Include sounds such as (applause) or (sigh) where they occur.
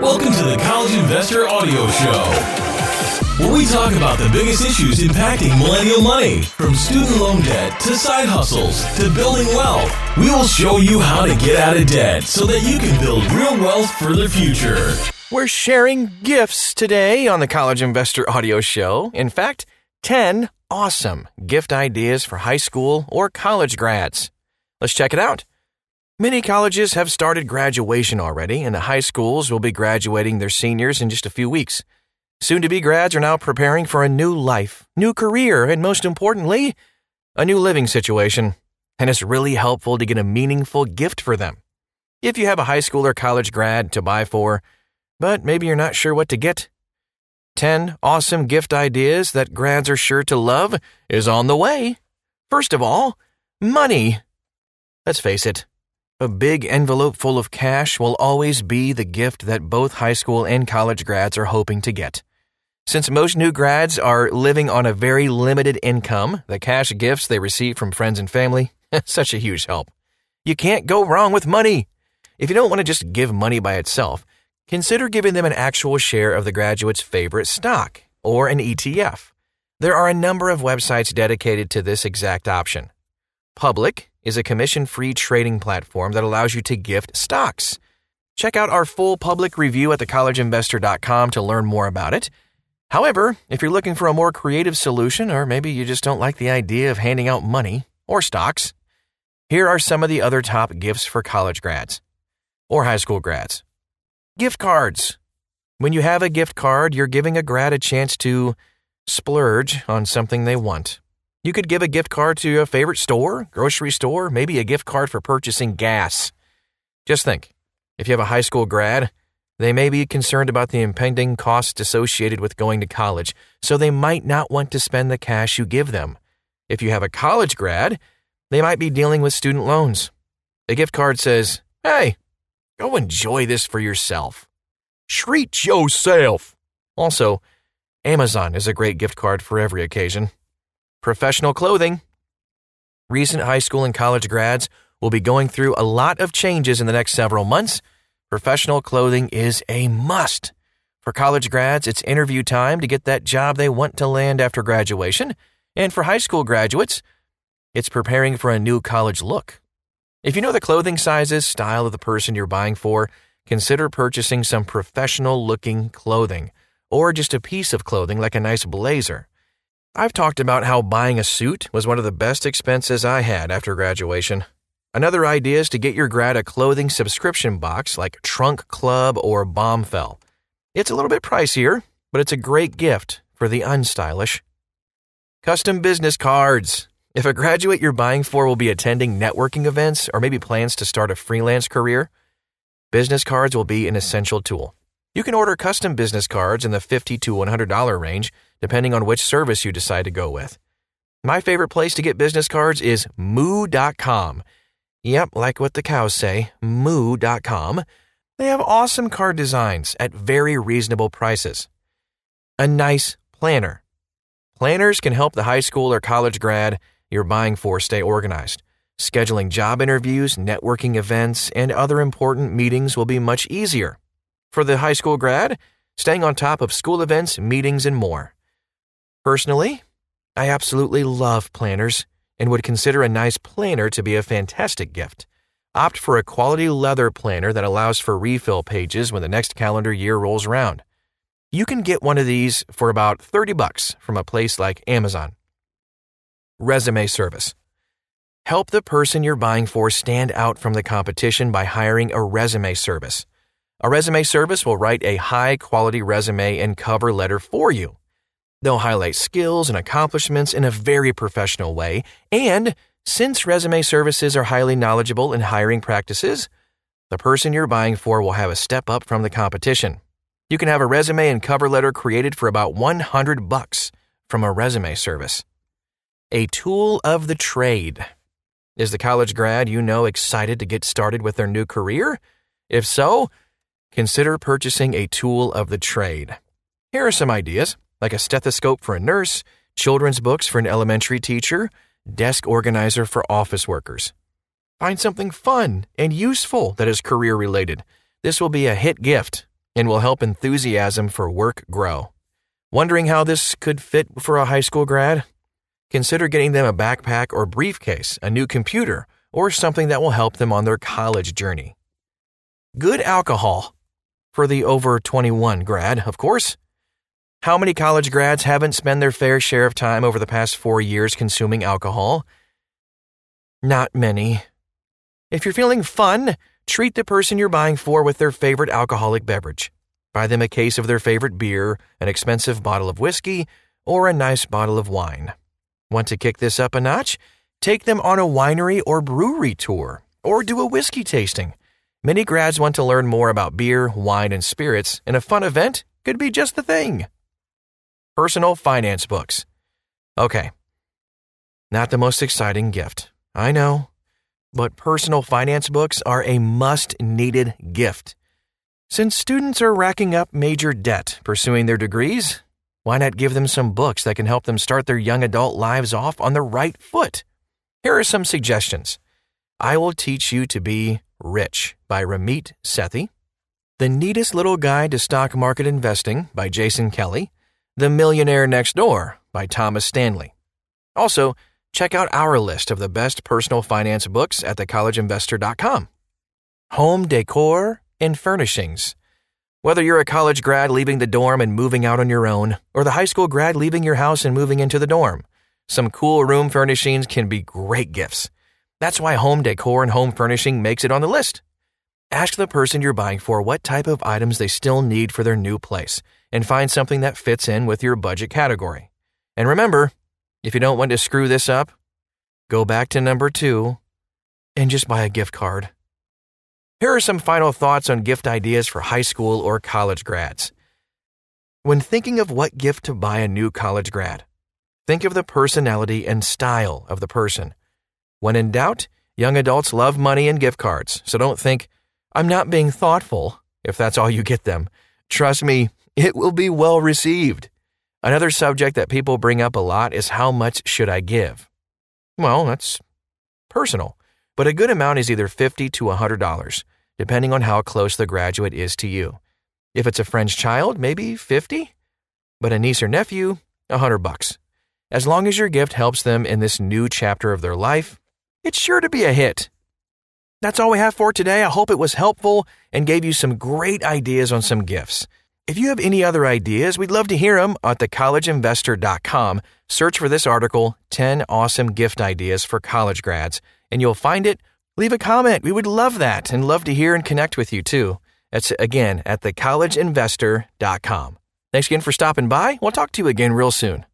Welcome to the College Investor Audio Show, where we talk about the biggest issues impacting millennial money, from student loan debt to side hustles to building wealth. We will show you how to get out of debt so that you can build real wealth for the future. We're sharing gifts today on the College Investor Audio Show. In fact, 10 awesome gift ideas for high school or college grads. Let's check it out. Many colleges have started graduation already, and the high schools will be graduating their seniors in just a few weeks. Soon to be grads are now preparing for a new life, new career, and most importantly, a new living situation. And it's really helpful to get a meaningful gift for them. If you have a high school or college grad to buy for, but maybe you're not sure what to get, 10 awesome gift ideas that grads are sure to love is on the way. First of all, money. Let's face it, a big envelope full of cash will always be the gift that both high school and college grads are hoping to get. Since most new grads are living on a very limited income, the cash gifts they receive from friends and family, (laughs) such a huge help. You can't go wrong with money. If you don't want to just give money by itself, consider giving them an actual share of the graduate's favorite stock or an ETF. There are a number of websites dedicated to this exact option. Public is a commission free trading platform that allows you to gift stocks. Check out our full public review at thecollegeinvestor.com to learn more about it. However, if you're looking for a more creative solution, or maybe you just don't like the idea of handing out money or stocks, here are some of the other top gifts for college grads or high school grads. Gift cards. When you have a gift card, you're giving a grad a chance to splurge on something they want. You could give a gift card to a favorite store, grocery store, maybe a gift card for purchasing gas. Just think if you have a high school grad, they may be concerned about the impending costs associated with going to college, so they might not want to spend the cash you give them. If you have a college grad, they might be dealing with student loans. A gift card says, Hey, go enjoy this for yourself. Treat yourself. Also, Amazon is a great gift card for every occasion. Professional clothing. Recent high school and college grads will be going through a lot of changes in the next several months. Professional clothing is a must. For college grads, it's interview time to get that job they want to land after graduation. And for high school graduates, it's preparing for a new college look. If you know the clothing sizes, style of the person you're buying for, consider purchasing some professional looking clothing, or just a piece of clothing like a nice blazer. I've talked about how buying a suit was one of the best expenses I had after graduation. Another idea is to get your grad a clothing subscription box like Trunk Club or Bombfell. It's a little bit pricier, but it's a great gift for the unstylish. Custom business cards. If a graduate you're buying for will be attending networking events or maybe plans to start a freelance career, business cards will be an essential tool. You can order custom business cards in the 50 to $100 range, depending on which service you decide to go with. My favorite place to get business cards is moo.com. Yep, like what the cows say, moo.com. They have awesome card designs at very reasonable prices. A nice planner. Planners can help the high school or college grad you're buying for stay organized. Scheduling job interviews, networking events, and other important meetings will be much easier. For the high school grad, staying on top of school events, meetings, and more. Personally, I absolutely love planners and would consider a nice planner to be a fantastic gift. Opt for a quality leather planner that allows for refill pages when the next calendar year rolls around. You can get one of these for about 30 bucks from a place like Amazon. Resume service. Help the person you're buying for stand out from the competition by hiring a resume service. A resume service will write a high quality resume and cover letter for you. They'll highlight skills and accomplishments in a very professional way, and since resume services are highly knowledgeable in hiring practices, the person you're buying for will have a step up from the competition. You can have a resume and cover letter created for about 100 bucks from a resume service. A tool of the trade. Is the college grad you know excited to get started with their new career? If so, consider purchasing a tool of the trade. Here are some ideas like a stethoscope for a nurse, children's books for an elementary teacher, desk organizer for office workers. Find something fun and useful that is career related. This will be a hit gift, and will help enthusiasm for work grow. Wondering how this could fit for a high school grad? Consider getting them a backpack or briefcase, a new computer, or something that will help them on their college journey. Good alcohol. For the over 21 grad, of course. How many college grads haven't spent their fair share of time over the past four years consuming alcohol? Not many. If you're feeling fun, treat the person you're buying for with their favorite alcoholic beverage. Buy them a case of their favorite beer, an expensive bottle of whiskey, or a nice bottle of wine. Want to kick this up a notch? Take them on a winery or brewery tour, or do a whiskey tasting. Many grads want to learn more about beer, wine, and spirits, and a fun event could be just the thing. Personal finance books. Okay. Not the most exciting gift. I know. But personal finance books are a must needed gift. Since students are racking up major debt pursuing their degrees, why not give them some books that can help them start their young adult lives off on the right foot? Here are some suggestions. I Will Teach You to Be Rich by Ramit Sethi, The Neatest Little Guide to Stock Market Investing by Jason Kelly, The Millionaire Next Door by Thomas Stanley. Also, check out our list of the best personal finance books at thecollegeinvestor.com. Home Decor and Furnishings. Whether you're a college grad leaving the dorm and moving out on your own, or the high school grad leaving your house and moving into the dorm, some cool room furnishings can be great gifts. That's why home decor and home furnishing makes it on the list. Ask the person you're buying for what type of items they still need for their new place and find something that fits in with your budget category. And remember, if you don't want to screw this up, go back to number two and just buy a gift card. Here are some final thoughts on gift ideas for high school or college grads. When thinking of what gift to buy a new college grad, think of the personality and style of the person. When in doubt, young adults love money and gift cards, so don't think, I'm not being thoughtful, if that's all you get them. Trust me, it will be well received. Another subject that people bring up a lot is how much should I give? Well, that's personal but a good amount is either 50 to $100, depending on how close the graduate is to you. If it's a friend's child, maybe 50, but a niece or nephew, 100 bucks. As long as your gift helps them in this new chapter of their life, it's sure to be a hit. That's all we have for today. I hope it was helpful and gave you some great ideas on some gifts. If you have any other ideas, we'd love to hear them at thecollegeinvestor.com. Search for this article 10 Awesome Gift Ideas for College Grads and you'll find it. Leave a comment. We would love that and love to hear and connect with you too. That's again at thecollegeinvestor.com. Thanks again for stopping by. We'll talk to you again real soon.